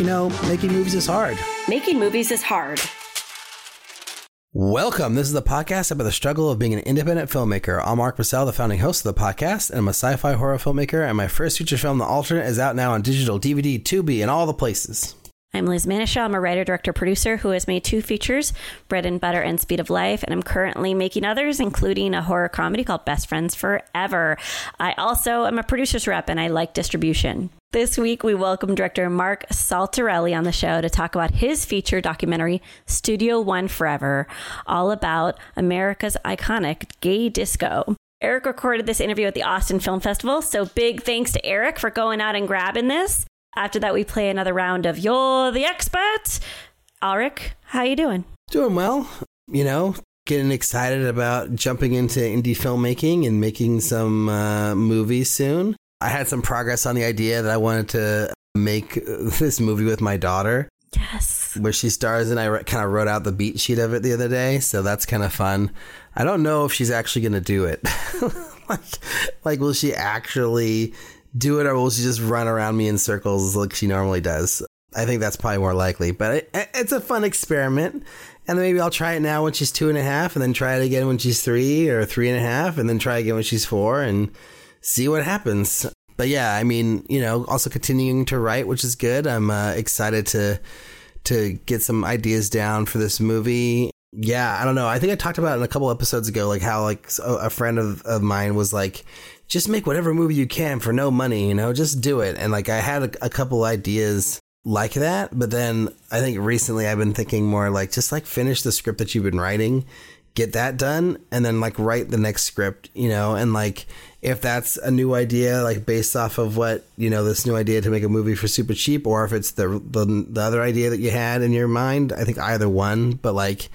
you know, making movies is hard. Making movies is hard. Welcome. This is the podcast about the struggle of being an independent filmmaker. I'm Alrik Bursell, the founding host of the podcast, and I'm a sci-fi horror filmmaker. And my first feature film, The Alternate, is out now on digital, DVD, Tubi, and all the places. I'm Liz Manashil. I'm a writer, director, producer who has made two features, Bread and Butter and Speed of Life, and I'm currently making others, including a horror comedy called Best Friends Forever. I also am a producer's rep and I like distribution. This week, we welcome director Marc Saltarelli on the show to talk about his feature documentary, Studio One Forever, all about America's iconic gay disco. Eric recorded this interview at the Austin Film Festival, so big thanks to Eric for going out and grabbing this. After that, we play another round of You're the Expert. Alrik, how you doing? Doing well. You know, getting excited about jumping into indie filmmaking and making some uh, movies soon. I had some progress on the idea that I wanted to make this movie with my daughter. Yes. Where she stars, and I kind of wrote out the beat sheet of it the other day, so that's kind of fun. I don't know if she's actually going to do it. like, like, will she actually do it, or will she just run around me in circles like she normally does? I think that's probably more likely, but it, it's a fun experiment. And maybe I'll try it now when she's two and a half, and then try it again when she's three or three and a half, and then try again when she's four, and see what happens. But yeah, I mean, you know, also continuing to write, which is good. I'm uh, excited to to get some ideas down for this movie. Yeah, I don't know. I think I talked about in a couple episodes ago, like how like a friend of, of mine was like, just make whatever movie you can for no money, you know, just do it. And like I had a, a couple ideas like that, but then I think recently I've been thinking more like just like finish the script that you've been writing, get that done, and then like write the next script, you know, and like if that's a new idea, like based off of what you know, this new idea to make a movie for super cheap, or if it's the the, the other idea that you had in your mind. I think either one, but like.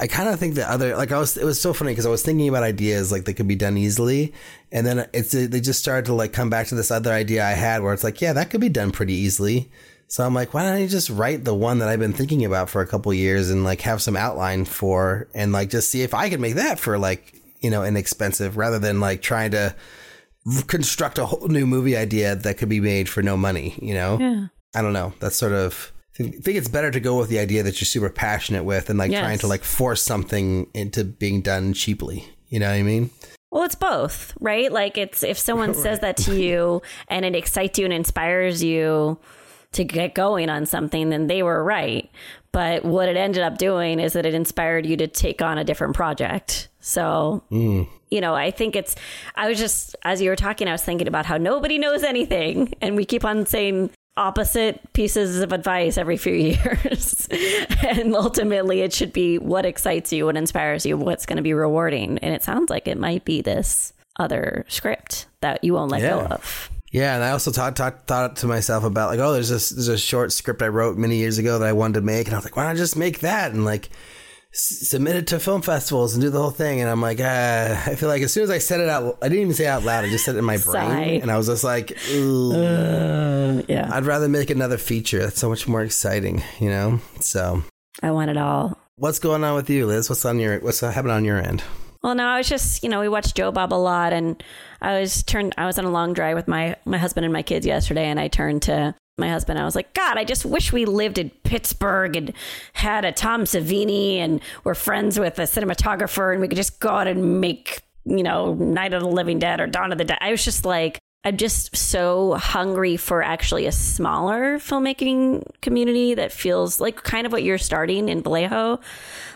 I kind of think the other, like I was, it was so funny because I was thinking about ideas like they could be done easily, and then it's they just started to like come back to this other idea I had where it's like, yeah, that could be done pretty easily. So I'm like, why don't I just write the one that I've been thinking about for a couple years and like have some outline for, and like just see if I could make that for like you know, inexpensive rather than like trying to construct a whole new movie idea that could be made for no money, you know? Yeah. I don't know. That's sort of I think it's better to go with the idea that you're super passionate with and like yes. trying to like force something into being done cheaply. You know what I mean? Well, it's both, right? Like it's if someone right. says that to you and it excites you and inspires you to get going on something, then they were right. But what it ended up doing is that it inspired you to take on a different project. So, mm. you know, I think it's, I was just, as you were talking, I was thinking about how nobody knows anything. And we keep on saying opposite pieces of advice every few years. and ultimately, it should be what excites you, what inspires you, what's going to be rewarding. And it sounds like it might be this other script that you won't let yeah. go of. Yeah, and I also thought, thought thought to myself about like, oh, there's this there's a short script I wrote many years ago that I wanted to make, and I was like, why not I just make that and like submit it to film festivals and do the whole thing? And I'm like, uh, I feel like as soon as I said it out, I didn't even say it out loud. I just said it in my brain, and I was just like, uh, yeah, I'd rather make another feature. That's so much more exciting, you know. So I want it all. What's going on with you, Liz? What's on your What's happening on your end? Well, no, I was just, you know, we watched Joe Bob a lot and I was turned I was on a long drive with my my husband and my kids yesterday and I turned to my husband. I was like, God, I just wish we lived in Pittsburgh and had a Tom Savini and we're friends with a cinematographer and we could just go out and make, you know, Night of the Living Dead or Dawn of the Dead. I was just like, I'm just so hungry for actually a smaller filmmaking community that feels like kind of what you're starting in Vallejo.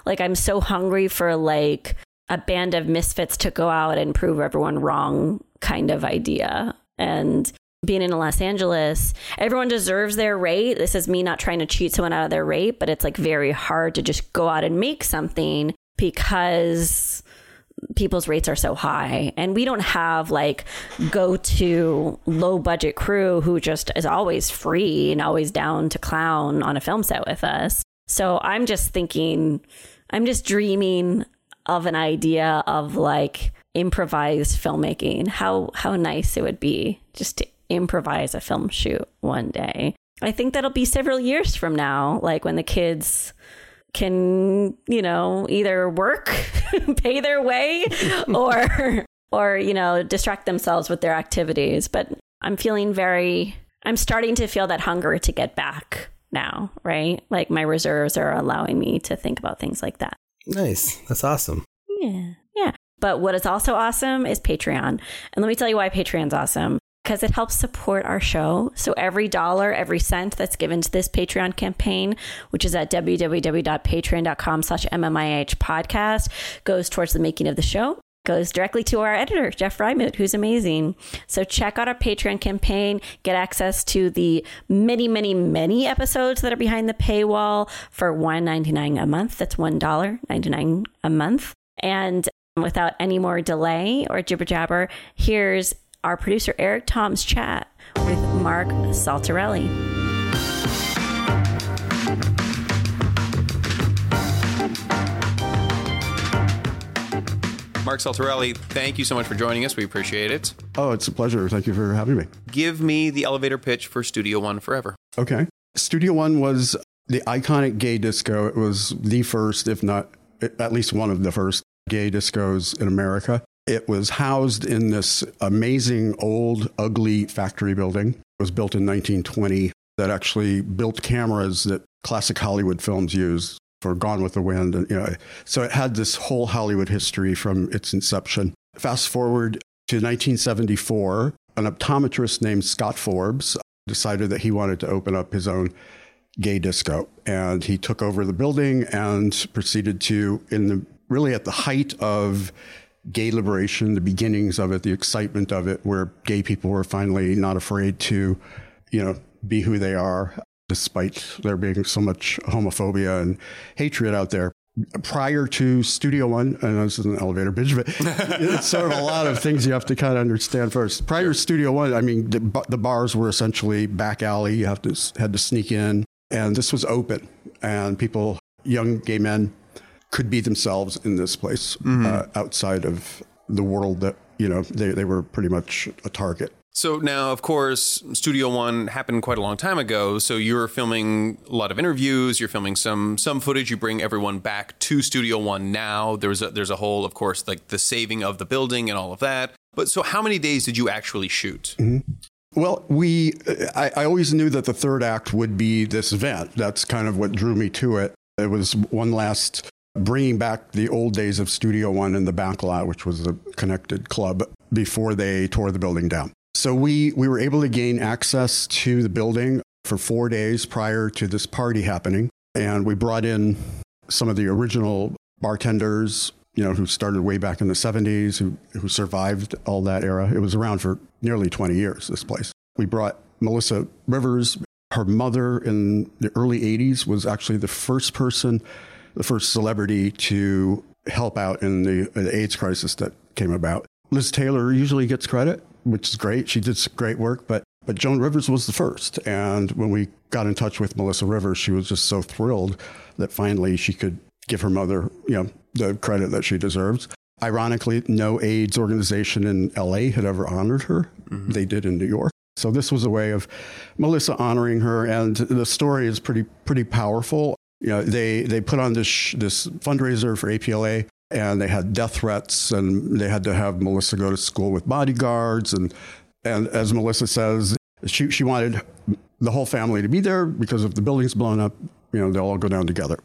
Like I'm so hungry for like a band of misfits to go out and prove everyone wrong kind of idea. And being in Los Angeles, everyone deserves their rate. This is me not trying to cheat someone out of their rate, but it's like very hard to just go out and make something because people's rates are so high and we don't have like go to low budget crew who just is always free and always down to clown on a film set with us. So I'm just thinking I'm just dreaming of an idea of like improvised filmmaking. How how nice it would be just to improvise a film shoot one day. I think that'll be several years from now, like when the kids can, you know, either work, pay their way or or, you know, distract themselves with their activities. But I'm feeling very I'm starting to feel that hunger to get back now, right? Like my reserves are allowing me to think about things like that. Nice. That's awesome. Yeah. Yeah. But what is also awesome is Patreon. And let me tell you why Patreon's awesome because it helps support our show. So every dollar, every cent that's given to this Patreon campaign, which is at www.patreon.com slash MMIH podcast, goes towards the making of the show goes directly to our editor, Jeff Freimuth, who's amazing. So check out our Patreon campaign, get access to the many, many, many episodes that are behind the paywall for $1.99 a month. That's $1.99 a month. And without any more delay or jibber jabber, here's our producer Eric Tom's chat with Marc Saltarelli. Marc Saltarelli, thank you so much for joining us. We appreciate it. Oh, it's a pleasure. Thank you for having me. Give me the elevator pitch for Studio One Forever. Okay. Studio One was the iconic gay disco. It was the first, if not at least one of the first gay discos in America. It was housed in this amazing old, ugly factory building. It was built in 1920 that actually built cameras that classic Hollywood films use for Gone with the Wind. And, you know, so it had this whole Hollywood history from its inception. Fast forward to 1974, an optometrist named Scott Forbes decided that he wanted to open up his own gay disco. And he took over the building and proceeded to, in the really at the height of gay liberation, the beginnings of it, the excitement of it, where gay people were finally not afraid to, you know, be who they are despite there being so much homophobia and hatred out there. Prior to Studio One, and this is an elevator pitch, but it's sort of a lot of things you have to kind of understand first. Prior to Studio One, I mean, the, the bars were essentially back alley. You have to had to sneak in, and this was open, and people, young gay men, could be themselves in this place mm-hmm. uh, outside of the world that you know they, they were pretty much a target. So now, of course, Studio One happened quite a long time ago. So you're filming a lot of interviews. You're filming some some footage. You bring everyone back to Studio One now. There's a, there's a whole, of course, like the saving of the building and all of that. But so, how many days did you actually shoot? Mm-hmm. Well, we I, I always knew that the third act would be this event. That's kind of what drew me to it. It was one last bringing back the old days of Studio One in the back lot, which was a connected club before they tore the building down. So we, we were able to gain access to the building for four days prior to this party happening. And we brought in some of the original bartenders, you know, who started way back in the 70s, who, who survived all that era. It was around for nearly 20 years, this place. We brought Melissa Rivers. Her mother in the early 80s was actually the first person, the first celebrity to help out in the, the AIDS crisis that came about. Liz Taylor usually gets credit which is great. She did some great work, but but Joan Rivers was the first. And when we got in touch with Melissa Rivers, she was just so thrilled that finally she could give her mother, you know, the credit that she deserves. Ironically, no AIDS organization in LA had ever honored her. Mm-hmm. They did in New York. So this was a way of Melissa honoring her, and the story is pretty pretty powerful. You know, they they put on this this fundraiser for APLA and they had death threats, and they had to have Melissa go to school with bodyguards. And, and as Melissa says, she, she wanted the whole family to be there because if the building's blown up, you know, they'll all go down together.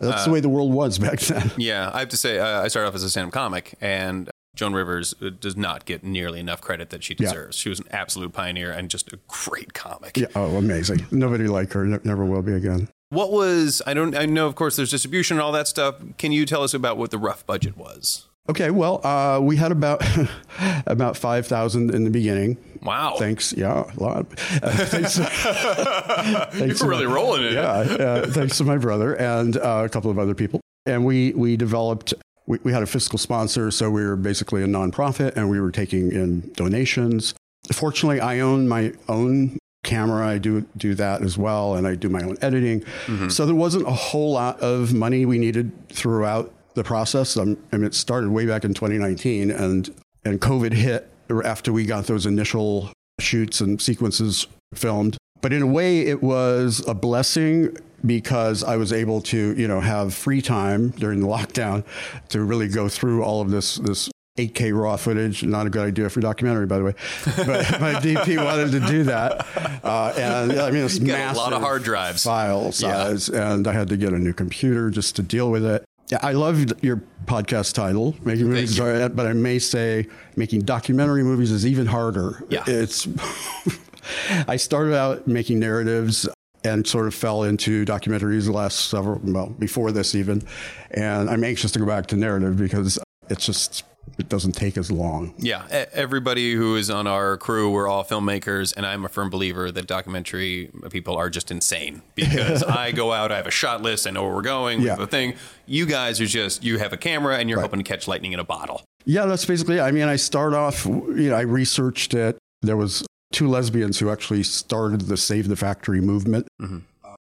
That's uh, the way the world was back then. Yeah, I have to say, uh, I started off as a stand-up comic, and Joan Rivers uh, does not get nearly enough credit that she deserves. Yeah. She was an absolute pioneer and just a great comic. Yeah, oh, amazing. Nobody like her. Never will be again. What was I don't I know of course there's distribution and all that stuff. Can you tell us about what the rough budget was? Okay, well, uh, we had about about five thousand in the beginning. Wow! Thanks, yeah, a lot. Uh, thanks, thanks You're really my, rolling it. Yeah, uh, thanks to my brother and uh, a couple of other people, and we we developed. We, we had a fiscal sponsor, so we were basically a nonprofit, and we were taking in donations. Fortunately, I own my own camera. I do do that as well, and I do my own editing. Mm-hmm. So there wasn't a whole lot of money we needed throughout the process. Um, I mean, it started way back in 2019, and and COVID hit after we got those initial shoots and sequences filmed. But in a way, it was a blessing because I was able to, you know, have free time during the lockdown to really go through all of this this 8K raw footage. Not a good idea for a documentary, by the way. But my DP wanted to do that, uh, and I mean it's massive a lot of hard drives. file size, and I had to get a new computer just to deal with it. Yeah, I loved your podcast title, making movies, are- but I may say making documentary movies is even harder. Yeah. it's. I started out making narratives and sort of fell into documentaries the last several, well, before this even, and I'm anxious to go back to narrative because it's just it doesn't take as long. Yeah, everybody who is on our crew, we're all filmmakers, and I'm a firm believer that documentary people are just insane because I go out, I have a shot list, I know where we're going, Yeah. have a thing. You guys are just you have a camera and you're hoping to catch lightning in a bottle. Yeah, that's basically. I mean, I start off. You know, I researched it. There was two lesbians who actually started the Save the Factory movement, mm-hmm.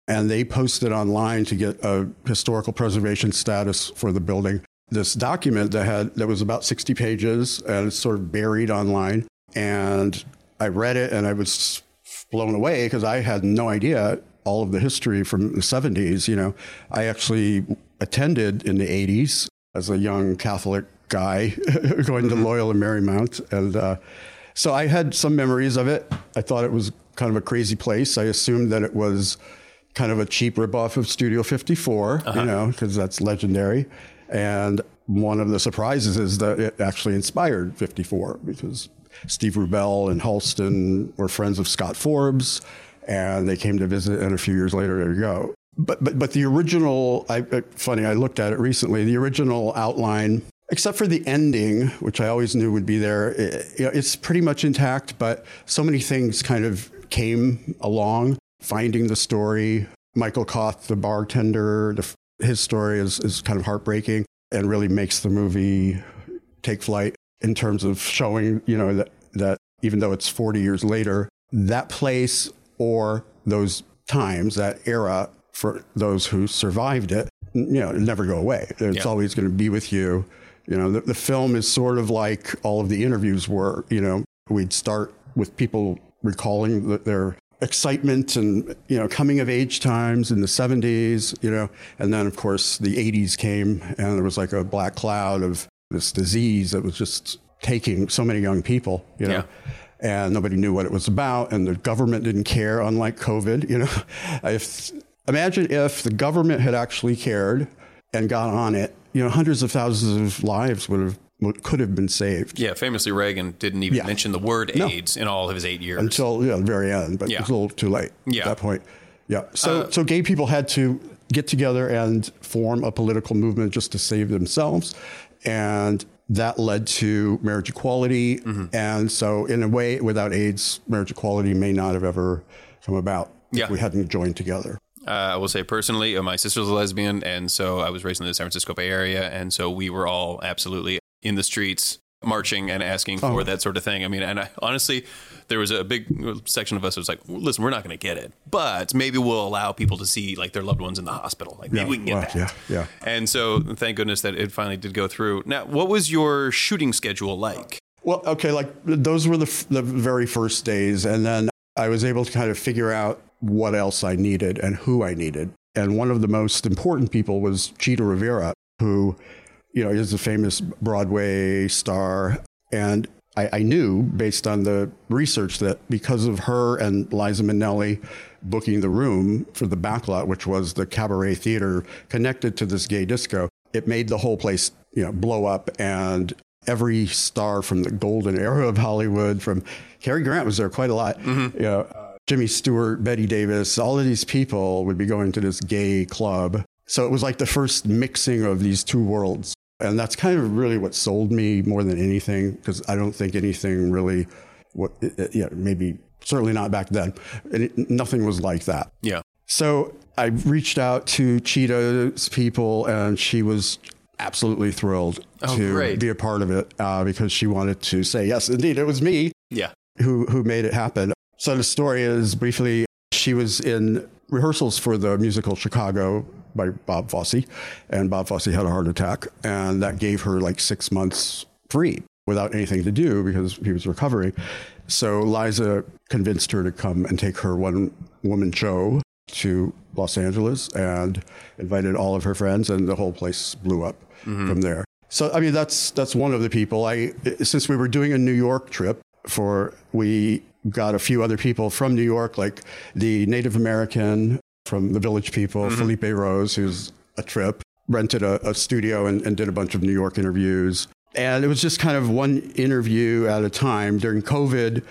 and they posted online to get a historical preservation status for the building. This document that had that was about sixty pages and it's sort of buried online. And I read it and I was blown away because I had no idea all of the history from the seventies. You know, I actually attended in the eighties as a young Catholic guy going to Loyola Marymount. And uh, so I had some memories of it. I thought it was kind of a crazy place. I assumed that it was kind of a cheap ripoff of Studio 54, you know, because that's legendary. And one of the surprises is that it actually inspired 54 because Steve Rubell and Halston were friends of Scott Forbes and they came to visit and a few years later there you go. But but but the original I, I funny i looked at it recently. The original outline except for the ending which i always knew would be there it, it's pretty much intact but so many things kind of came along. Finding the story michael koth the bartender the, his story is, is kind of heartbreaking and really makes the movie take flight in terms of showing you know that that even though it's 40 years later that place or those times that era for those who survived it you know never go away it's Yeah. always going to be with you you know the, the film is sort of like all of the interviews were you know we'd start with people recalling the, their excitement and you know coming of age times in the 70s you know and then of course the 80s came and there was like a black cloud of this disease that was just taking so many young people you know and nobody knew what it was about and the government didn't care unlike covid you know. If imagine if the government had actually cared and got on it you know hundreds of thousands of lives would have would, could have been saved Yeah, famously Reagan didn't even Yeah. mention the word AIDS in all of his eight years. until know, the very end, but Yeah. it's a little too late Yeah. at that point. Yeah. So so gay people had to get together and form a political movement just to save themselves, and that led to marriage equality. Mm-hmm. And so, in a way, without AIDS, marriage equality may not have ever come about Yeah. if we hadn't joined together. Uh, I will say personally, uh, my sister's a lesbian, and so I was raised in the San Francisco Bay Area, and so we were all absolutely in the streets marching and asking oh. for that sort of thing. I mean, and I, honestly, there was a big section of us that was like, listen, we're not going to get it, but maybe we'll allow people to see like their loved ones in the hospital. Like maybe we can get well, that. yeah, yeah. And so thank goodness that it finally did go through. Now, what was your shooting schedule like? Well, okay, like those were the, f- the very first days. And then I was able to kind of figure out what else I needed and who I needed. And one of the most important people was Chita Rivera, who, you know, is a famous Broadway star. And I, I knew based on the research that because of her and Liza Minnelli booking the room for the backlot, which was the cabaret theater connected to this gay disco, it made the whole place, you know, blow up. And every star from the golden era of Hollywood, from Cary Grant was there quite a lot, you know, uh, Jimmy Stewart, Bette Davis, all of these people would be going to this gay club. So it was like the first mixing of these two worlds. And that's kind of really what sold me more than anything, because I don't think anything really, what, yeah, maybe certainly not back then. And it, nothing was like that. Yeah. So I reached out to Chita's people, and she was absolutely thrilled Oh, to great. be a part of it uh, because she wanted to say, yes, indeed, it was me Yeah. who who made it happen. So the story is briefly, she was in rehearsals for the musical Chicago by Bob Fosse, and Bob Fosse had a heart attack, and that gave her like six months free without anything to do because he was recovering. So Liza convinced her to come and take her one woman show to Los Angeles and invited all of her friends, and the whole place blew up mm-hmm. from there. So I mean, that's that's one of the people. I since we were doing a New York trip for we got a few other people from New York, like the Native American from the Village People, mm-hmm. Felipe Rose, who's a trip, rented a, a studio and, and did a bunch of New York interviews. And it was just kind of one interview at a time. During COVID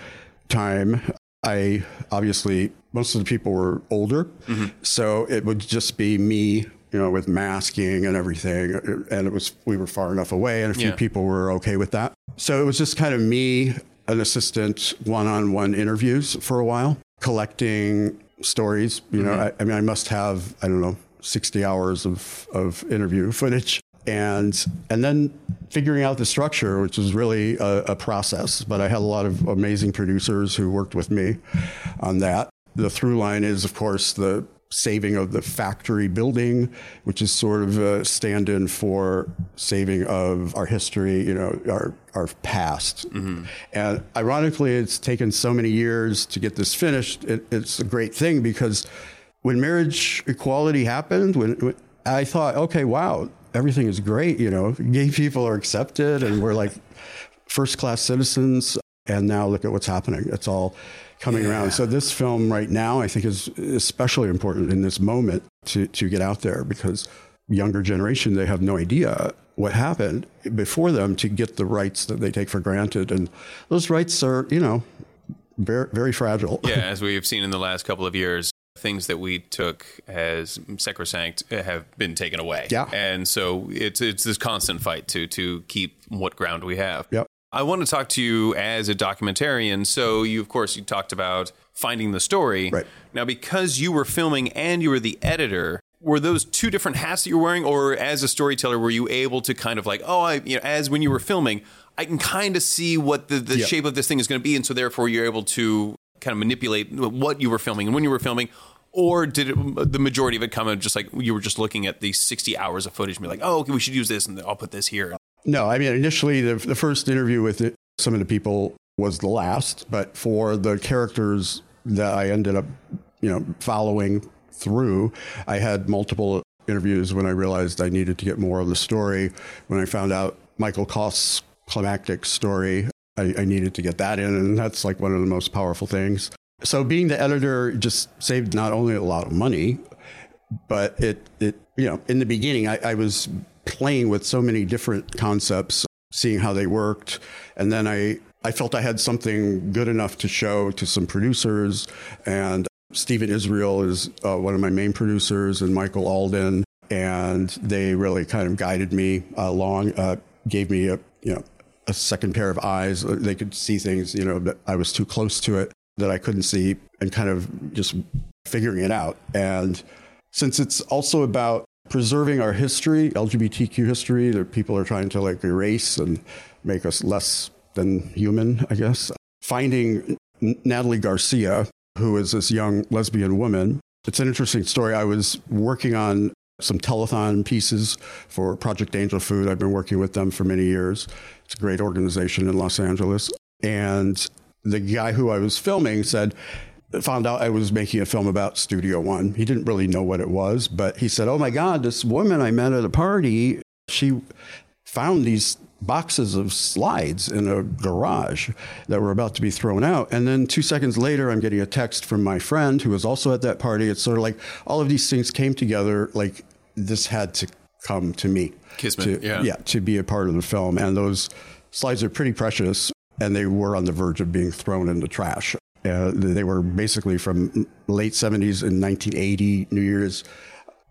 time, I obviously, most of the people were older. Mm-hmm. So it would just be me, you know, with masking and everything. And it was, we were far enough away and a few Yeah. people were okay with that. So it was just kind of me, an assistant, one on one interviews for a while, collecting stories. You know, mm-hmm. I, I mean, I must have, I don't know, 60 hours of, of interview footage and and then figuring out the structure, which was really a, a process. But I had a lot of amazing producers who worked with me on that. The through line is, of course, the saving of the factory building, which is sort of a stand-in for saving of our history, you know, our our past. Mm-hmm. And ironically, it's taken so many years to get this finished. It, it's a great thing because when marriage equality happened, when, when I thought, okay, wow, everything is great. You know, gay people are accepted, and we're like first class citizens. And now look at what's happening. It's all coming around. So this film right now, I think, is especially important in this moment to to get out there because younger generation they have no idea what happened before them to get the rights that they take for granted, and those rights are, you know, very very fragile. yeah, as we've seen in the last couple of years, things that we took as sacrosanct have been taken away. Yeah. and so it's it's this constant fight to to keep what ground we have. Yep. I want to talk to you as a documentarian. So you, of course, you talked about finding the story. Right. Now, because you were filming and you were the editor, were those two different hats that you're wearing, or as a storyteller, were you able to kind of like, oh, I, you know, as when you were filming, I can kind of see what the, the Yeah. shape of this thing is going to be, and so therefore you're able to kind of manipulate what you were filming and when you were filming. Or did it, the majority of it come in just like you were just looking at the 60 hours of footage and be like, oh, okay, we should use this and I'll put this here. No, I mean, initially, the, the first interview with it, some of the people was the last, but for the characters that I ended up, you know, following through, I had multiple interviews when I realized I needed to get more of the story. When I found out Michael Koss's climactic story, I, I needed to get that in, and that's like one of the most powerful things. So being the editor just saved not only a lot of money, but it, it you know in the beginning I, I was playing with so many different concepts seeing how they worked. And then i i felt i had something good enough to show to some producers. And stephen israel is uh, one of my main producers and michael alden. And they really kind of guided me along uh, gave me a you know a second pair of eyes. They could see things you know that i was too close to it that i couldn't see and kind of just figuring it out. And since it's also about preserving our history, LGBTQ history, that people are trying to like erase and make us less than human, I guess. Finding Natalie Garcia, who is this young lesbian woman, it's an interesting story. I was working on some telethon pieces for Project Angel Food. I've been working with them for many years. It's a great organization in Los Angeles. And the guy who I was filming said, found out I was making a film about Studio One. He didn't really know what it was, but he said, Oh my God, this woman I met at a party, she found these boxes of slides in a garage that were about to be thrown out. And then two seconds later, I'm getting a text from my friend who was also at that party. It's sort of like all of these things came together, like this had to come to me. Kismet, to, yeah. Yeah, to be a part of the film. And those slides are pretty precious, and they were on the verge of being thrown in the trash. Uh, they were basically from late 70s and 1980 New Year's.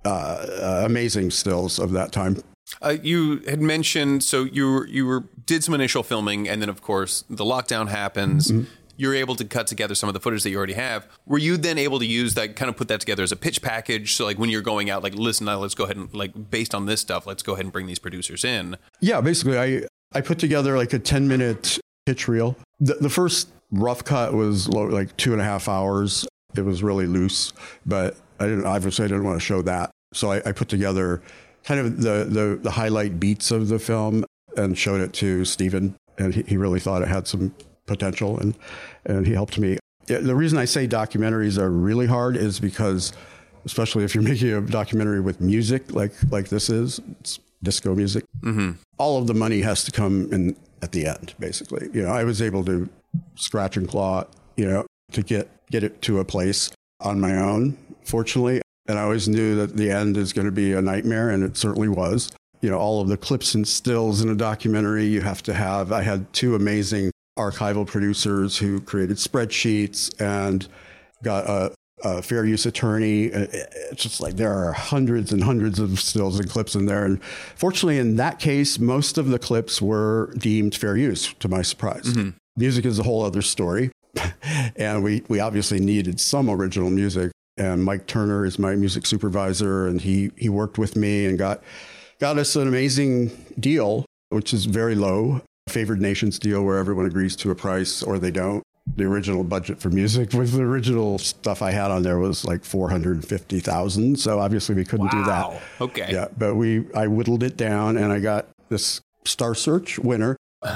Uh, uh, amazing stills of that time. Uh, you had mentioned so you were, you were did some initial filming, and then of course the lockdown happens. You're able to cut together some of the footage that you already have. Were you then able to use that, kind of put that together as a pitch package? So like when you're going out, like listen, now let's go ahead and like based on this stuff, let's go ahead and bring these producers in. Yeah, basically, I I put together like a ten minute pitch reel. The, the first rough cut was lo- like two and a half hours. It was really loose, but I didn't obviously I didn't want to show that, so I, I put together kind of the, the the highlight beats of the film and showed it to Stephen, and he, he really thought it had some potential, and and he helped me. The reason I say documentaries are really hard is because, especially if you're making a documentary with music like like this is, it's disco music mm-hmm. all of the money has to come in at the end, basically. You know, I was able to scratch and claw, you know, to get get it to a place on my own, fortunately. And I always knew that the end is going to be a nightmare, and it certainly was. You know, all of the clips and stills in a documentary you have to have. I had two amazing archival producers who created spreadsheets and got a, a fair use attorney. It's just like there are hundreds and hundreds of stills and clips in there. And fortunately, in that case, most of the clips were deemed fair use, to my surprise. Mm-hmm. Music is a whole other story. and we, we obviously needed some original music. And Mike Turner is my music supervisor, and he, he worked with me and got, got us an amazing deal, which is very low favored nations deal where everyone agrees to a price or they don't. The original budget for music with the original stuff I had on there was like 450,000. So obviously we couldn't wow. do that. Okay. Yeah. But we, I whittled it down and I got this Star Search winner. Uh,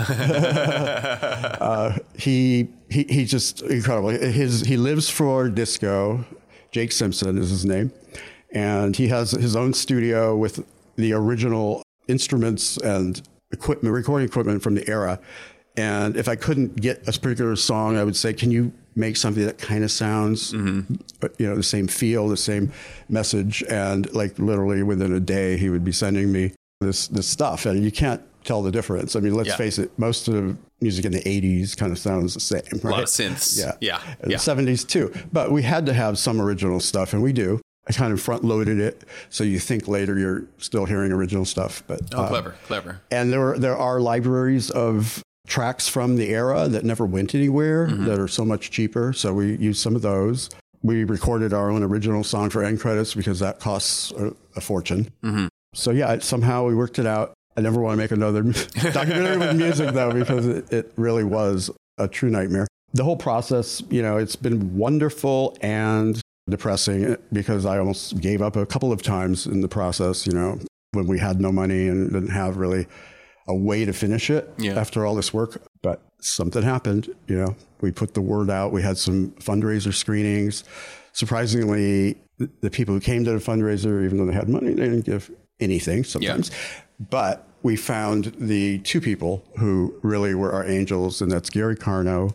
he, he, he just incredible. His, he lives for disco. Jake Simpson is his name. And he has his own studio with the original instruments and equipment, recording equipment from the era. And if I couldn't get a particular song, I would say, "Can you make something that kind of sounds, mm-hmm. you know, the same feel, the same message?" And like literally within a day, he would be sending me this this stuff, and you can't tell the difference. I mean, let's yeah. face it, most of music in the 80s kind of sounds the same. Right? A lot of synths. Yeah. Yeah. Yeah. The 70s too. But we had to have some original stuff, and we do. I kind of front loaded it, so you think later you're still hearing original stuff. But oh, uh, clever, clever. And there there are libraries of tracks from the era that never went anywhere mm-hmm. that are so much cheaper. So we use some of those. We recorded our own original song for end credits because that costs a, a fortune. Mm-hmm. So yeah, somehow we worked it out. I never want to make another documentary with music though because it, it really was a true nightmare. The whole process, you know, it's been wonderful and depressing eh, because I almost gave up a couple of times in the process, you know, when we had no money and didn't have really a way to finish it yeah. after all this work. But something happened, you know, we put the word out. We had some fundraiser screenings. Surprisingly, the people who came to the fundraiser, even though they had money, they didn't give anything sometimes. Yeah. But we found the two people who really were our angels, and that's Gary Carno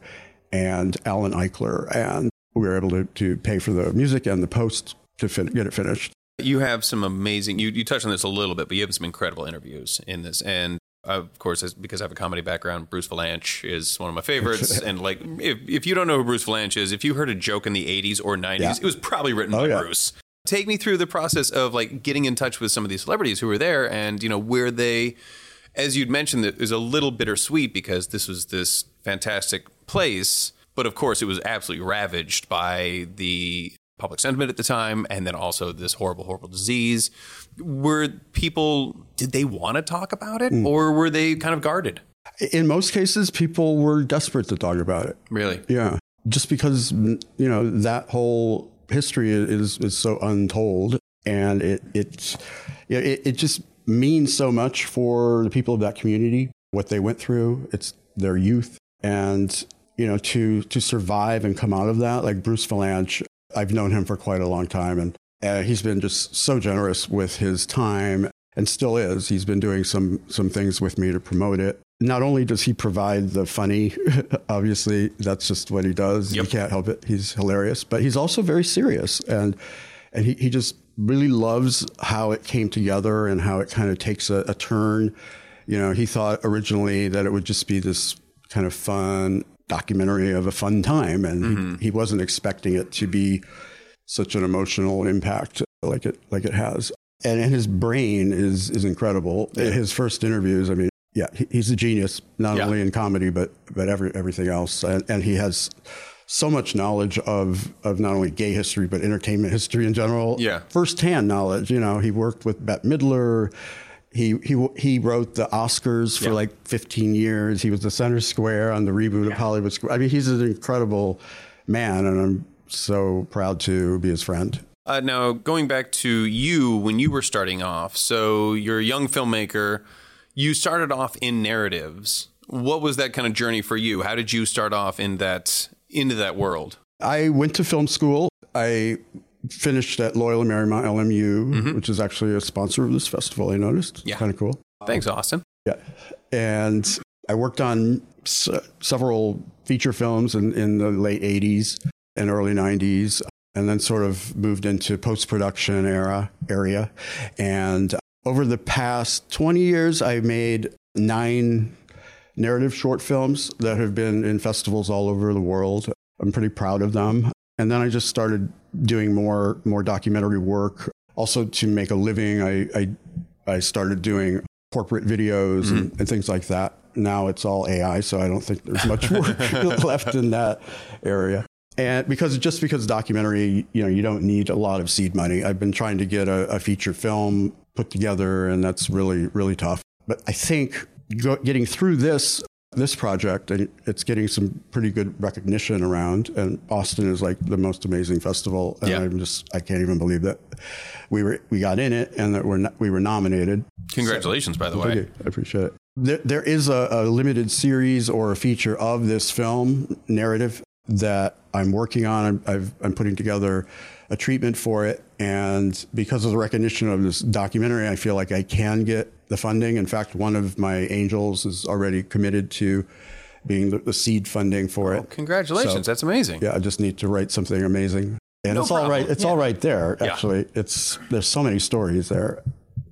and Alan Eichler. And we were able to, to pay for the music and the post to fin- get it finished. You have some amazing, you, you touched on this a little bit, but you have some incredible interviews in this. And of course, because I have a comedy background, Bruce Vilanch is one of my favorites. and like, if, if you don't know who Bruce Vilanch is, if you heard a joke in the 80s or 90s, yeah. it was probably written oh, by yeah. Bruce. Take me through the process of like getting in touch with some of these celebrities who were there and, you know, where they, as you'd mentioned, that is a little bittersweet because this was this fantastic place but of course, it was absolutely ravaged by the public sentiment at the time and then also this horrible, horrible disease. Were people, did they want to talk about it mm. or were they kind of guarded? In most cases, people were desperate to talk about it. Really? Yeah. Just because, you know, that whole history is, is so untold and it, it's, it, it just means so much for the people of that community, what they went through. It's their youth. And you know, to to survive and come out of that. Like Bruce Vilanch, I've known him for quite a long time, and uh, he's been just so generous with his time, and still is. He's been doing some some things with me to promote it. Not only does he provide the funny, obviously that's just what he does. Yep. You can't help it. He's hilarious, but he's also very serious, and and he, he just really loves how it came together and how it kind of takes a, a turn. You know, he thought originally that it would just be this kind of fun documentary of a fun time, and mm-hmm. he, he wasn't expecting it to be such an emotional impact like it like it has. And, and his brain is is incredible. Yeah. His first interviews, I mean, yeah, he, he's a genius not yeah. only in comedy but but every everything else, and, and he has so much knowledge of of not only gay history but entertainment history in general. Yeah, firsthand knowledge. You know, he worked with Bette Midler. He he he wrote the Oscars for yeah. like 15 years. He was the center square on the reboot yeah. of Hollywood Square. I mean, he's an incredible man, and I'm so proud to be his friend. Uh, now, going back to you when you were starting off, so you're a young filmmaker. You started off in narratives. What was that kind of journey for you? How did you start off in that into that world? I went to film school. I finished at Loyola Marymount LMU, mm-hmm. which is actually a sponsor of this festival. I noticed. Yeah, kind of cool. Thanks, Austin. Yeah. And I worked on s- several feature films in, in the late 80s and early 90s, and then sort of moved into post production era area. And over the past 20 years, I made nine narrative short films that have been in festivals all over the world. I'm pretty proud of them. And then I just started doing more more documentary work. Also to make a living, I I, I started doing corporate videos and, mm-hmm. and things like that. Now it's all AI, so I don't think there's much work left in that area. And because just because documentary, you know, you don't need a lot of seed money. I've been trying to get a, a feature film put together, and that's really really tough. But I think go, getting through this this project and it's getting some pretty good recognition around and austin is like the most amazing festival and Yeah. i'm just i can't even believe that we were we got in it and that we're we were nominated Congratulations, by the way. I appreciate it. There, there is a, a limited series or a feature of this film narrative that I'm working on. I'm, I've, I'm putting together a treatment for it. And because of the recognition of this documentary, I feel like I can get the funding. In fact, one of my angels is already committed to being the, the seed funding for it. Congratulations. So- That's amazing. Yeah, I just need to write something amazing. And No it's all right. problem. It's all right there. Actually, it's there's so many stories there,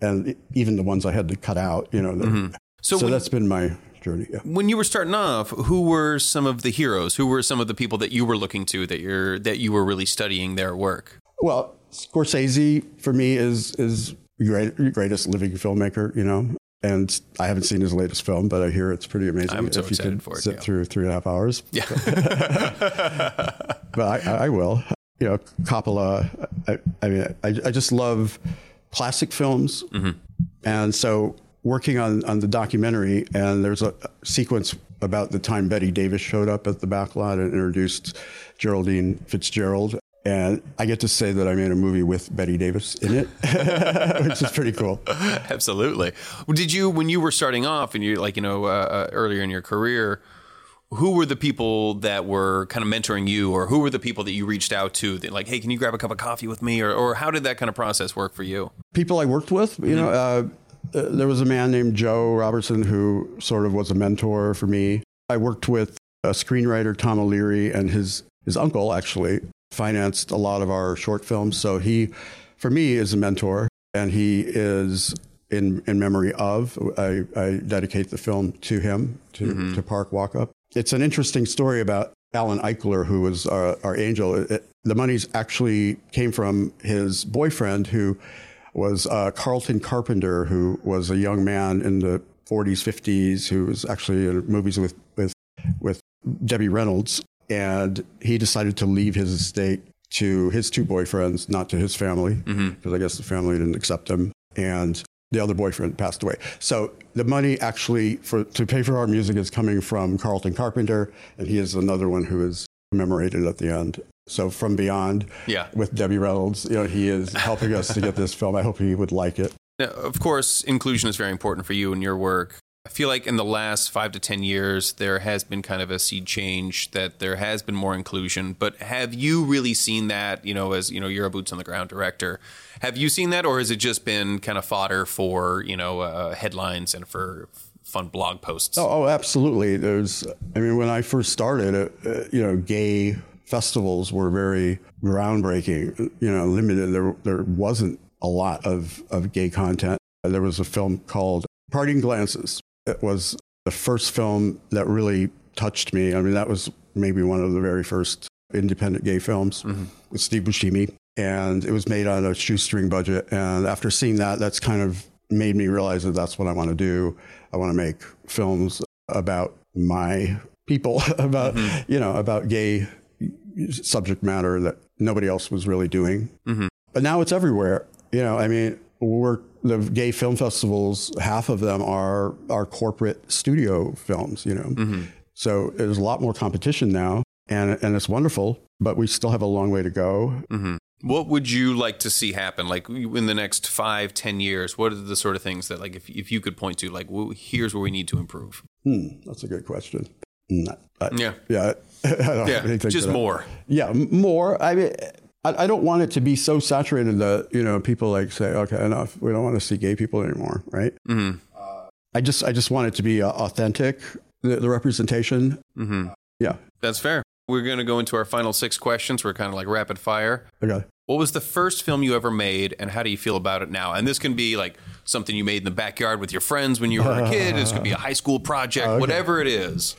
and even the ones I had to cut out. You know, that, Mm-hmm. So so, that's been my journey. Yeah. When you were starting off, who were some of the heroes? Who were some of the people that you were looking to that you're that you were really studying their work? Well, Scorsese for me is is great, greatest living filmmaker. You know, and I haven't seen his latest film, but I hear it's pretty amazing. I'm so if you excited can for it, sit yeah. through three and a half hours, Yeah. but I, I will. You know, Coppola. I, I mean, I, I just love classic films, mm-hmm. and so working on on the documentary, and there's a sequence about the time Bette Davis showed up at the back lot and introduced Geraldine Fitzgerald. And I get to say that I made a movie with Bette Davis in it, which is pretty cool. Absolutely. Did you, when you were starting off and you, like, you know, uh, uh, earlier in your career, who were the people that were kind of mentoring you, or who were the people that you reached out to that, like, hey, can you grab a cup of coffee with me? Or, or how did that kind of process work for you? people I worked with. You know, uh, uh, Uh, there was a man named Joe Robertson who sort of was a mentor for me. I worked with a screenwriter, Tom O'Leary, and his his uncle actually financed a lot of our short films. So he, for me, is a mentor, and he is in in memory of. I, I dedicate the film to him, to mm-hmm. to Park Walkup. It's an interesting story about Alan Eichler, who was our, our angel. It, the monies actually came from his boyfriend, who was uh, Carlton Carpenter, who was a young man in the 40s, 50s, who was actually in movies with with with Debbie Reynolds, and he decided to leave his estate to his two boyfriends, not to his family, because I guess the family didn't accept him, and the other boyfriend passed away. So the money actually for to pay for our music is coming from Carlton Carpenter, and he is another one who is commemorated at the end. So from beyond, Yeah. with Debbie Reynolds, you know, he is helping us to get this film. I hope he would like it. Now, of course, inclusion is very important for you and your work. I feel like in the last five to 10 years, there has been kind of a seed change that there has been more inclusion. But have you really seen that, you know, as, you know, you're a boots on the ground director? Have you seen that or has it just been kind of fodder for, you know, uh, headlines and for fun blog posts? Oh, oh, absolutely. There's, I mean, when I first started, uh, uh, you know, gay festivals were very groundbreaking. You know, limited. There, there wasn't a lot of of gay content. There was a film called Parting Glances. It was the first film that really touched me. I mean, that was maybe one of the very first independent gay films mm-hmm. with Steve Buscemi, and it was made on a shoestring budget. And after seeing that, that's kind of made me realize that that's what I want to do. I want to make films about my people, about mm-hmm. you know, about gay subject matter that nobody else was really doing. Mm-hmm. But now it's everywhere. You know, I mean, we're the gay film festivals. Half of them are are corporate studio films. You know, mm-hmm. so there's a lot more competition now, and and it's wonderful. But we still have a long way to go. Mm-hmm. What would you like to see happen? Like in the next five, ten years, what are the sort of things that, like, if, if you could point to, like, well, here's where we need to improve? Hmm, that's a good question. Not, I- Yeah. yeah, I don't have Yeah. Just more. Yeah, more. I mean, I, I don't want it to be so saturated that you know people like say, okay, enough. We don't want to see gay people anymore, right? Mm-hmm. I just I just want it to be uh, authentic, the, the representation. Mm-hmm. Yeah. That's fair. We're going to go into our final six questions. We're kind of like rapid fire. Okay. What was the first film you ever made, and how do you feel about it now? And this can be like something you made in the backyard with your friends when you were a kid. This could be a high school project, whatever it is.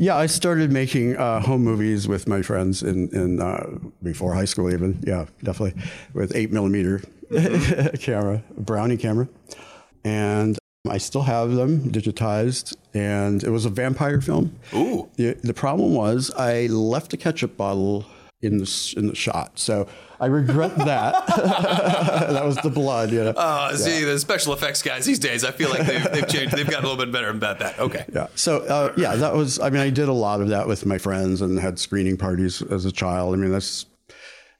Yeah, I started making uh, home movies with my friends in, in uh, before high school, even. Yeah, definitely with eight millimeter camera, Brownie camera, and I still have them digitized. And it was a vampire film. Ooh. The, the problem was I left a ketchup bottle in the in the shot, so I regret that. that was the blood. You know? Uh, see, the special effects guys these days, I feel like they've, they've changed. They've gotten a little bit better about that. Okay. Yeah. So uh, yeah, that was. I mean, I did a lot of that with my friends and had screening parties as a child. I mean, that's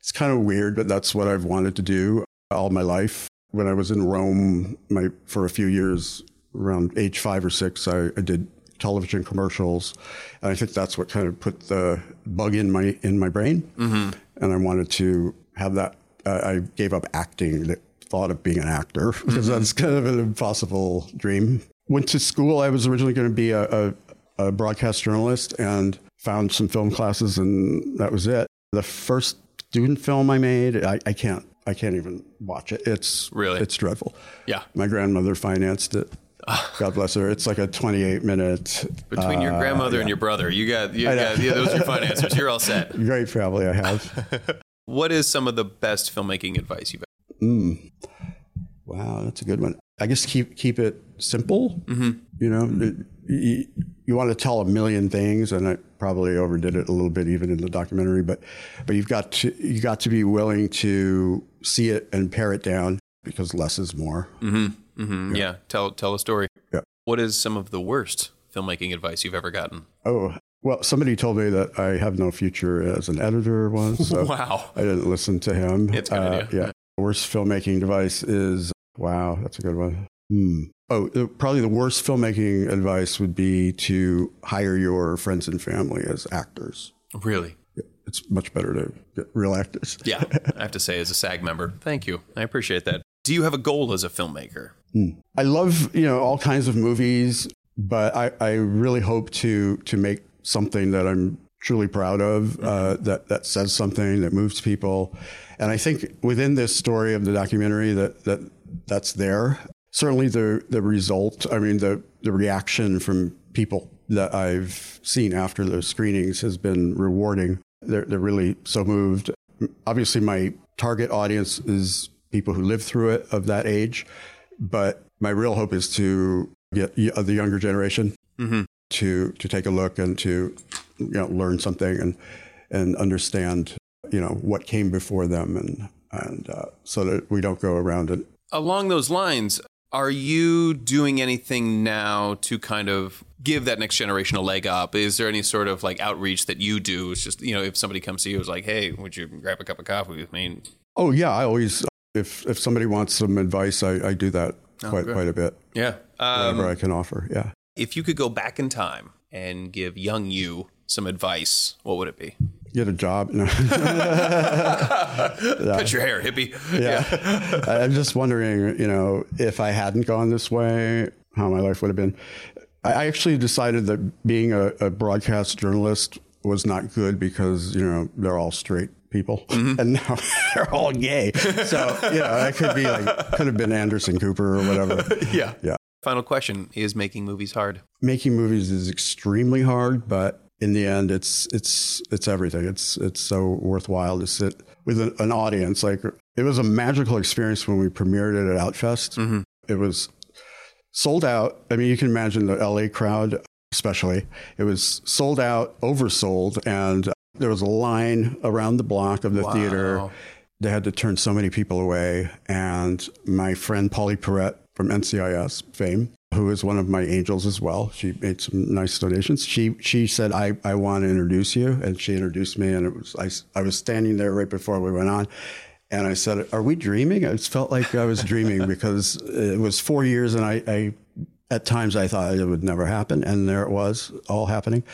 it's kind of weird, but that's what I've wanted to do all my life. When I was in Rome, my for a few years, around age five or six, I, I did television commercials, and I think that's what kind of put the bug in my in my brain. Mm-hmm. And I wanted to have that. Uh, I gave up acting. The thought of being an actor because that's kind of an impossible dream. Went to school. I was originally going to be a, a, a broadcast journalist and found some film classes, and that was it. The first student film I made, I, I can't. I can't even watch it. It's Really? it's dreadful. Yeah. My grandmother financed it. God bless her. It's like a 28 minute. Between your uh, grandmother and your brother, you got, you got yeah, those are your financiers. You're all set. Great family I have. What is some of the best filmmaking advice you've ever? Mm. Wow, that's a good one. I guess keep keep it simple. Mm-hmm. You know, you, you want to tell a million things, and I probably overdid it a little bit even in the documentary. But but you've got to you got to be willing to see it and pare it down because less is more. Mm-hmm. Yeah. Tell tell a story. Yeah. What is some of the worst filmmaking advice you've ever gotten? Oh well, somebody told me that I have no future as an editor once. So Wow. I didn't listen to him. It's good, Uh, yeah. Worst filmmaking device is wow. That's a good one. Hmm. Oh, the- probably the worst filmmaking advice would be to hire your friends and family as actors. Really? It's much better to get real actors. Yeah. I have to say, as a SAG member, thank you. I appreciate that. Do you have a goal as a filmmaker? I love you know all kinds of movies, but I, I really hope to to make something that I'm truly proud of uh, that that says something that moves people, and I think within this story of the documentary that that that's there. Certainly the the result. I mean the the reaction from people that I've seen after those screenings has been rewarding. They're they're really so moved. Obviously, my target audience is people who live through it of that age but my real hope is to get uh, the younger generation to to take a look and to you know learn something and and understand you know what came before them and and uh, so that we don't go around it. Along those lines, are you doing anything now to kind of give that next generation a leg up? Is there any sort of like outreach that you do? It's just, you know, if somebody comes to you, it's like, hey, would you grab a cup of coffee with me? oh yeah I always if if somebody wants some advice I, I do that quite good. quite a bit Yeah. Um, whatever I can offer yeah if you could go back in time and give young you some advice, what would it be? get a job no. Cut your hair, hippie. yeah. I'm just wondering, you know, if I hadn't gone this way, how my life would have been. I actually decided that being a, a broadcast journalist was not good because, you know, they're all straight people mm-hmm. and now they're all gay. So, you know, I could be like, could have been Anderson Cooper or whatever. yeah. Yeah. Final question Is making movies hard? Making movies is extremely hard, but in the end, it's it's it's everything. It's it's so worthwhile to sit with an, an audience. Like it was a magical experience when we premiered it at Outfest. Mm-hmm. It was sold out. I mean, you can imagine the LA crowd, especially. It was sold out, oversold, and there was a line around the block of the theater. They had to turn so many people away. And my friend Pauley Perrette from NCIS fame, who is one of my angels as well, she made some nice donations. She she said, I, I want to introduce you. And she introduced me. And it was I, I was standing there right before we went on. And I said, Are we dreaming? It felt like I was dreaming because it was four years and I, I at times I thought it would never happen. And there it was all happening.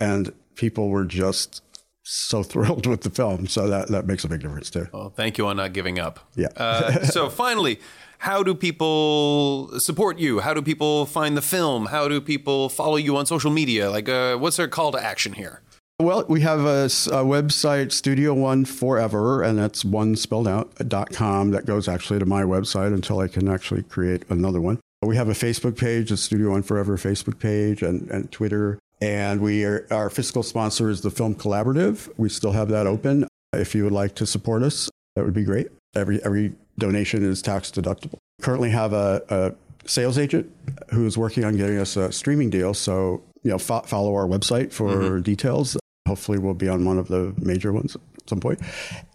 And people were just so thrilled with the film. So that, that makes a big difference too. Well, thank you on not giving up. Yeah. uh, so finally, how do people support you? How do people find the film? How do people follow you on social media? Like, uh, what's their call to action here? Well, we have a, a, website, Studio One Forever, and that's one spelled out dot com. That goes actually to my website until I can actually create another one. We have a Facebook page, a Studio One Forever Facebook page, and, and Twitter. And we are, our fiscal sponsor is the Film Collaborative. We still have that open. If you would like to support us, that would be great. Every every donation is tax deductible. Currently have a, a sales agent who's working on getting us a streaming deal. So you know, fo- follow our website for mm-hmm. details. Hopefully, we'll be on one of the major ones at some point.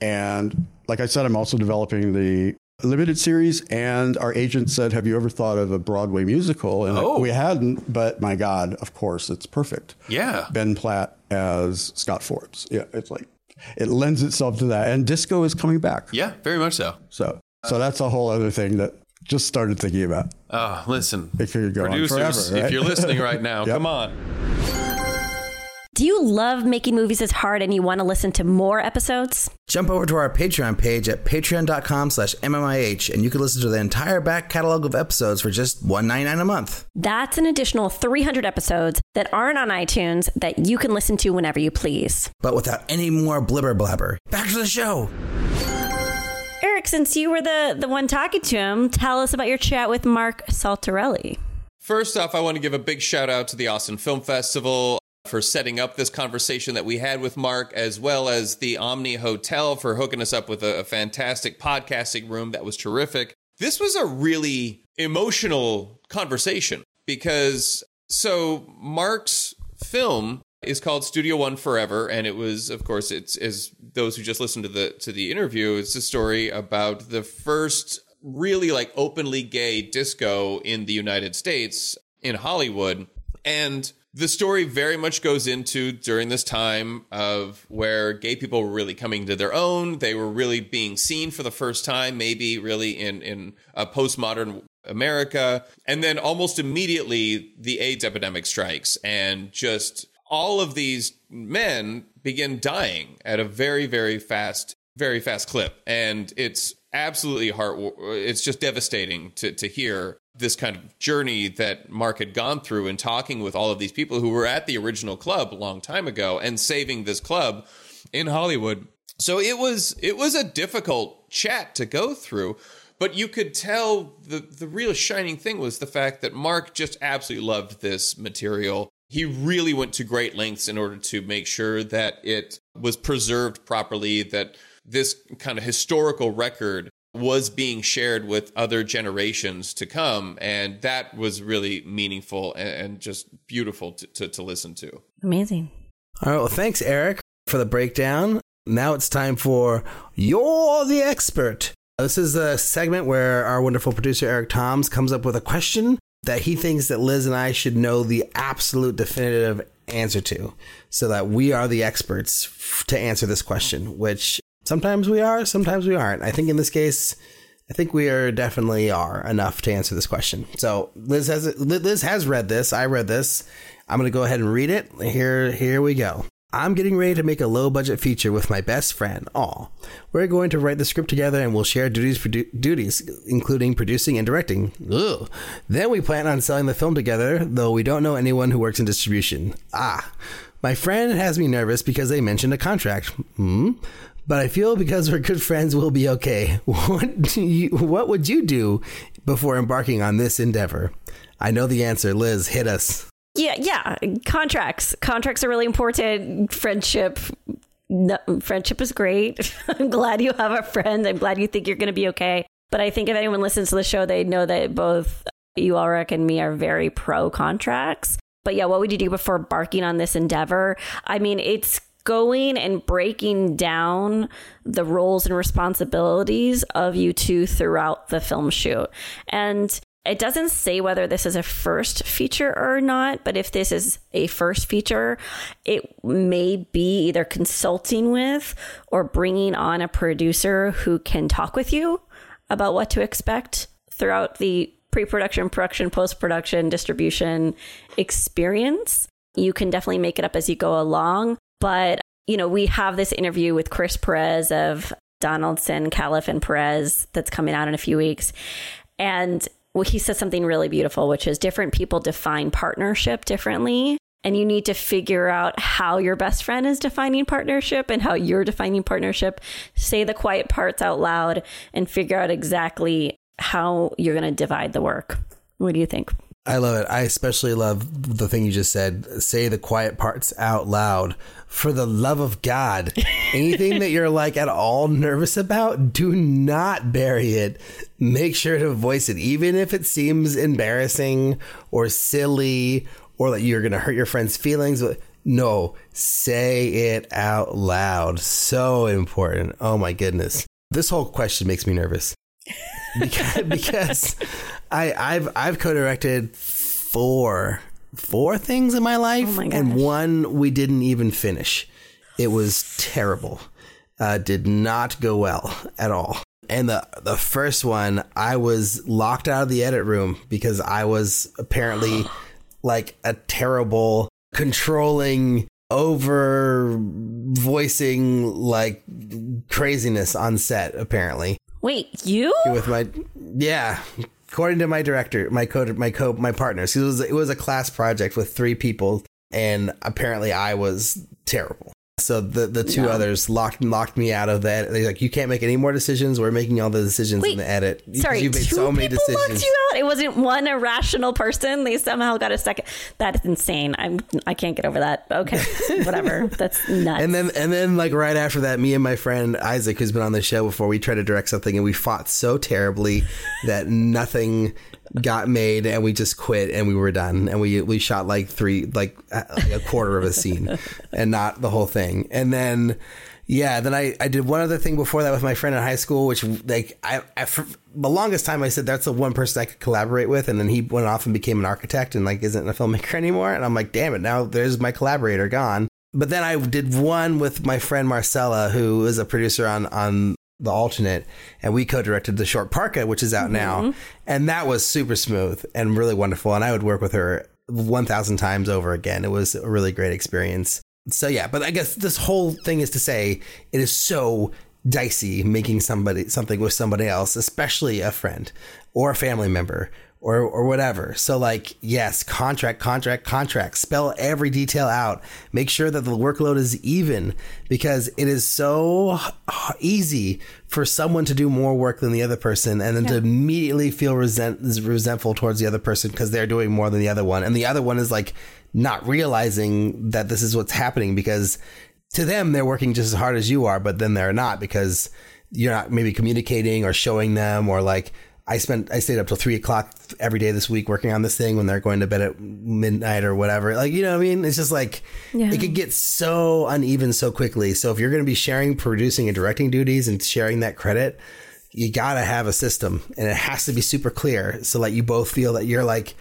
And like I said, I'm also developing the limited series. And our agent said, Have you ever thought of a Broadway musical? And oh. we hadn't, but my God, of course, it's perfect. Yeah. Ben Platt as Scott Forbes. Yeah, it's like, it lends itself to that. And disco is coming back. Yeah, very much so. So, so that's a whole other thing that just started thinking about. Oh, listen. It could go Producers, on forever, right? if you're listening right now, yep. come on. Do you love making movies as hard and you want to listen to more episodes? Jump over to our Patreon page at patreon.com slash MMIH and you can listen to the entire back catalog of episodes for just $1.99 a month. That's an additional 300 episodes that aren't on iTunes that you can listen to whenever you please. But without any more blibber blabber. Back to the show. Eric, since you were the, the one talking to him, tell us about your chat with Marc Saltarelli. First off, I want to give a big shout out to the Austin Film Festival for setting up this conversation that we had with Marc, as well as the Omni Hotel for hooking us up with a, a fantastic podcasting room that was terrific. This was a really emotional conversation because so Marc's film is called Studio One Forever, and it was, of course, it's as those who just listened to the to the interview. It's a story about the first really like openly gay disco in the United States in Hollywood, and the story very much goes into during this time of where gay people were really coming to their own. They were really being seen for the first time, maybe really in, in a postmodern America. And then almost immediately, the AIDS epidemic strikes and just all of these men begin dying at a very, very fast, very fast clip. And it's absolutely heart, it's just devastating to, to hear this kind of journey that Marc had gone through in talking with all of these people who were at the original club a long time ago and saving this club in Hollywood. So it was it was a difficult chat to go through, but you could tell the the real shining thing was the fact that Marc just absolutely loved this material. He really went to great lengths in order to make sure that it was preserved properly, that this kind of historical record was being shared with other generations to come. And that was really meaningful and, just beautiful to, to, to listen to. Amazing. All right. Well, thanks, Eric, for the breakdown. Now it's time for You're the Expert. This is a segment where our wonderful producer, Eric Toms, comes up with a question that he thinks that Liz and I should know the absolute definitive answer to so that we are the experts to answer this question, which Sometimes we are, sometimes we aren't. I think in this case, I think we are definitely are enough to answer this question. So Liz has Liz has read this. I read this. I'm going to go ahead and read it. Here here we go. I'm getting ready to make a low budget feature with my best friend. Aw. We're going to write the script together and we'll share duties duties, including producing and directing. Ugh. Then we plan on selling the film together, though we don't know anyone who works in distribution. Ah. My friend has me nervous because they mentioned a contract. Hmm? but I feel because we're good friends, we'll be okay. What you, what would you do before embarking on this endeavor? I know the answer. Liz, hit us. Yeah, yeah. Contracts. Contracts are really important. Friendship. No, friendship is great. I'm glad you have a friend. I'm glad you think you're going to be okay. But I think if anyone listens to the show, they know that both you, Alrik, and me are very pro contracts. But yeah, what would you do before barking on this endeavor? I mean, it's going and breaking down the roles and responsibilities of you two throughout the film shoot. And it doesn't say whether this is a first feature or not, but if this is a first feature, it may be either consulting with or bringing on a producer who can talk with you about what to expect throughout the pre production, production, post production, distribution experience. You can definitely make it up as you go along. But you know, we have this interview with Chris Perez of Donaldson, Callif, and Perez that's coming out in a few weeks. And well, he says something really beautiful, which is different people define partnership differently. And you need to figure out how your best friend is defining partnership and how you're defining partnership. Say the quiet parts out loud and figure out exactly how you're going to divide the work. What do you think? I love it. I especially love the thing you just said. Say the quiet parts out loud. For the love of God, anything that you're like at all nervous about, do not bury it. Make sure to voice it, even if it seems embarrassing or silly or that you're going to hurt your friend's feelings. No, say it out loud. So important. Oh my goodness. This whole question makes me nervous because, because I, I've I've co-directed four four things in my life, Oh my and one we didn't even finish. It was terrible. Uh, did not go well at all. And the the first one, I was locked out of the edit room because I was apparently like a terrible controlling over voicing like craziness on set apparently Wait, you? with my yeah according to my director my co my co my partners it was it was a class project with three people and apparently i was terrible so the the two others locked locked me out of that they're like you can't make any more decisions we're making all the decisions Wait, in the edit Sorry, you've made two so many people locked decisions you out. It wasn't one irrational person. They somehow got a second. That is insane. I'm. I can't get over that. Okay, whatever. That's nuts. And then and then like right after that, me and my friend Isaac, who's been on the show before, we tried to direct something and we fought so terribly that nothing got made and we just quit and we were done and we we shot like three like uh, a, quarter of a scene and not the whole thing. And then yeah, then I, I did one other thing before that with my friend in high school, which like I, I for the longest time I said that's the one person I could collaborate with, and then he went off and became an architect and like isn't a filmmaker anymore, and I'm like, damn it, now there's my collaborator gone. But then I did one with my friend Marcella, who is a producer on on the alternate, and we co-directed the short Parka, which is out mm-hmm. now, and that was super smooth and really wonderful. And I would work with her one thousand times over again. It was a really great experience. So yeah, but I guess this whole thing is to say it is so dicey making somebody something with somebody else, especially a friend or a family member or or whatever. So like, yes, contract, contract, contract. Spell every detail out. Make sure that the workload is even because it is so easy for someone to do more work than the other person and then to immediately feel resent resentful towards the other person because they're doing more than the other one and the other one is like not realizing that this is what's happening because to them they're working just as hard as you are but then they're not because you're not maybe communicating or showing them or like I spent I stayed up till three o'clock every day this week working on this thing when they're going to bed at midnight or whatever. Like you know what I mean? It's just like Yeah. it could get so uneven so quickly. So if you're going to be sharing producing and directing duties and sharing that credit, you gotta have a system and it has to be super clear so that you both feel that you're like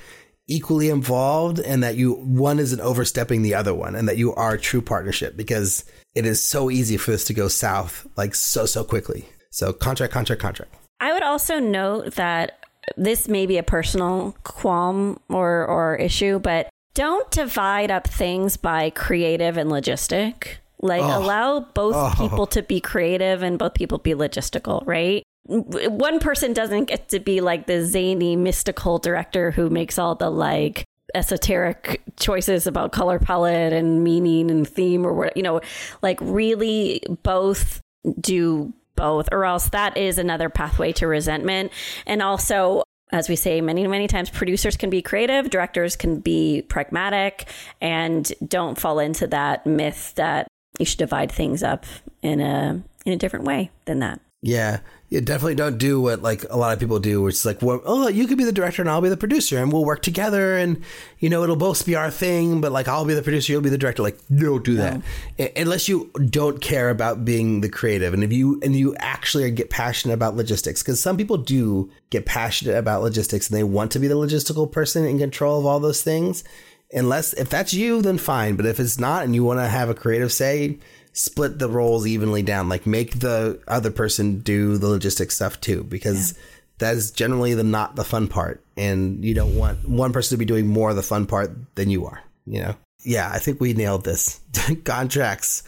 equally involved and that you one isn't overstepping the other one and that you are a true partnership because it is so easy for this to go south like so so quickly. So contract, contract, contract. I would also note that this may be a personal qualm or, or issue, but don't divide up things by creative and logistic. Like allow both people to be creative and both people be logistical, right? One person doesn't get to be like the zany mystical director who makes all the like esoteric choices about color palette and meaning and theme or what you know like really both do both or else that is another pathway to resentment. And also as we say many many times producers can be creative directors can be pragmatic and don't fall into that myth that you should divide things up in a in a different way than that. Yeah, you definitely don't do what like a lot of people do, which is like, well, oh, you could be the director and I'll be the producer, and we'll work together, and you know it'll both be our thing. But like, I'll be the producer, you'll be the director. Like, don't do that I- unless you don't care about being the creative, and if you and you actually get passionate about logistics, because some people do get passionate about logistics and they want to be the logistical person in control of all those things. Unless if that's you, then fine. But if it's not, and you want to have a creative say, split the roles evenly down. Like make the other person do the logistics stuff too, because that is generally the not the fun part, and you don't want one person to be doing more of the fun part than you are. You know? Yeah, I think we nailed this. Contracts.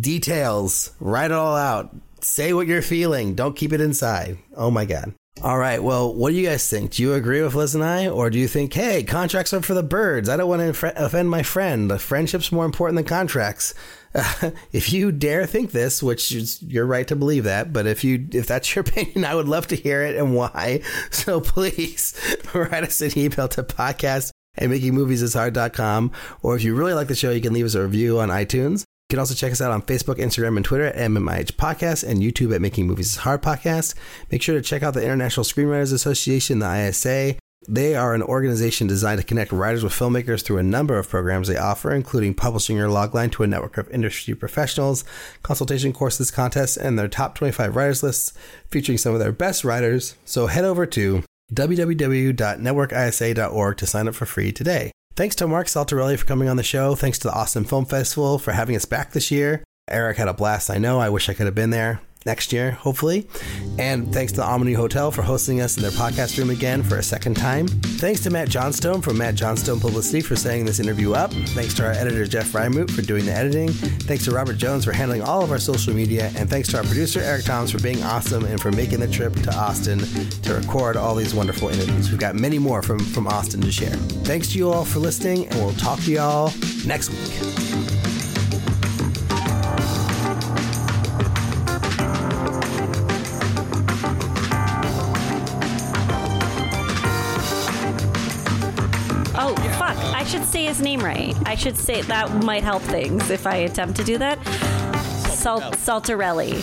Details. Write it all out. Say what you're feeling. Don't keep it inside. Oh my God. All right. Well, what do you guys think? Do you agree with Liz and I? Or do you think, hey, contracts are for the birds? I don't want to offend my friend. The friendship's more important than contracts. If you dare think this, which is, you're right to believe that, but if you if that's your opinion, I would love to hear it and why. So please write us an email to podcast at makingmoviesishard.com. Or if you really like the show, you can leave us a review on iTunes. You can also check us out on Facebook, Instagram, and Twitter at MMIH Podcast and YouTube at Making Movies is Hard Podcast. Make sure to check out the International Screenwriters Association, the ISA. They are an organization designed to connect writers with filmmakers through a number of programs they offer, including publishing your logline to a network of industry professionals, consultation courses, contests, and their top 25 writers lists featuring some of their best writers. So head over to www.networkisa.org to sign up for free today. Thanks to Marc Saltarelli for coming on the show. Thanks to the Austin Film Festival for having us back this year. Eric had a blast, I know. I wish I could have been there next year, hopefully. And thanks to the Omni Hotel for hosting us in their podcast room again for a second time. Thanks to Matt Johnstone from Matt Johnstone Publicity for setting this interview up. Thanks to our editor, Jeff Reimuth, for doing the editing. Thanks to Robert Jones for handling all of our social media. And thanks to our producer, Eric Thomas, for being awesome and for making the trip to Austin to record all these wonderful interviews. We've got many more from, from Austin to share. Thanks to you all for listening, and we'll talk to you all next week. Should say his name right. I should say that might help things if I attempt to do that. Salt Saltarelli.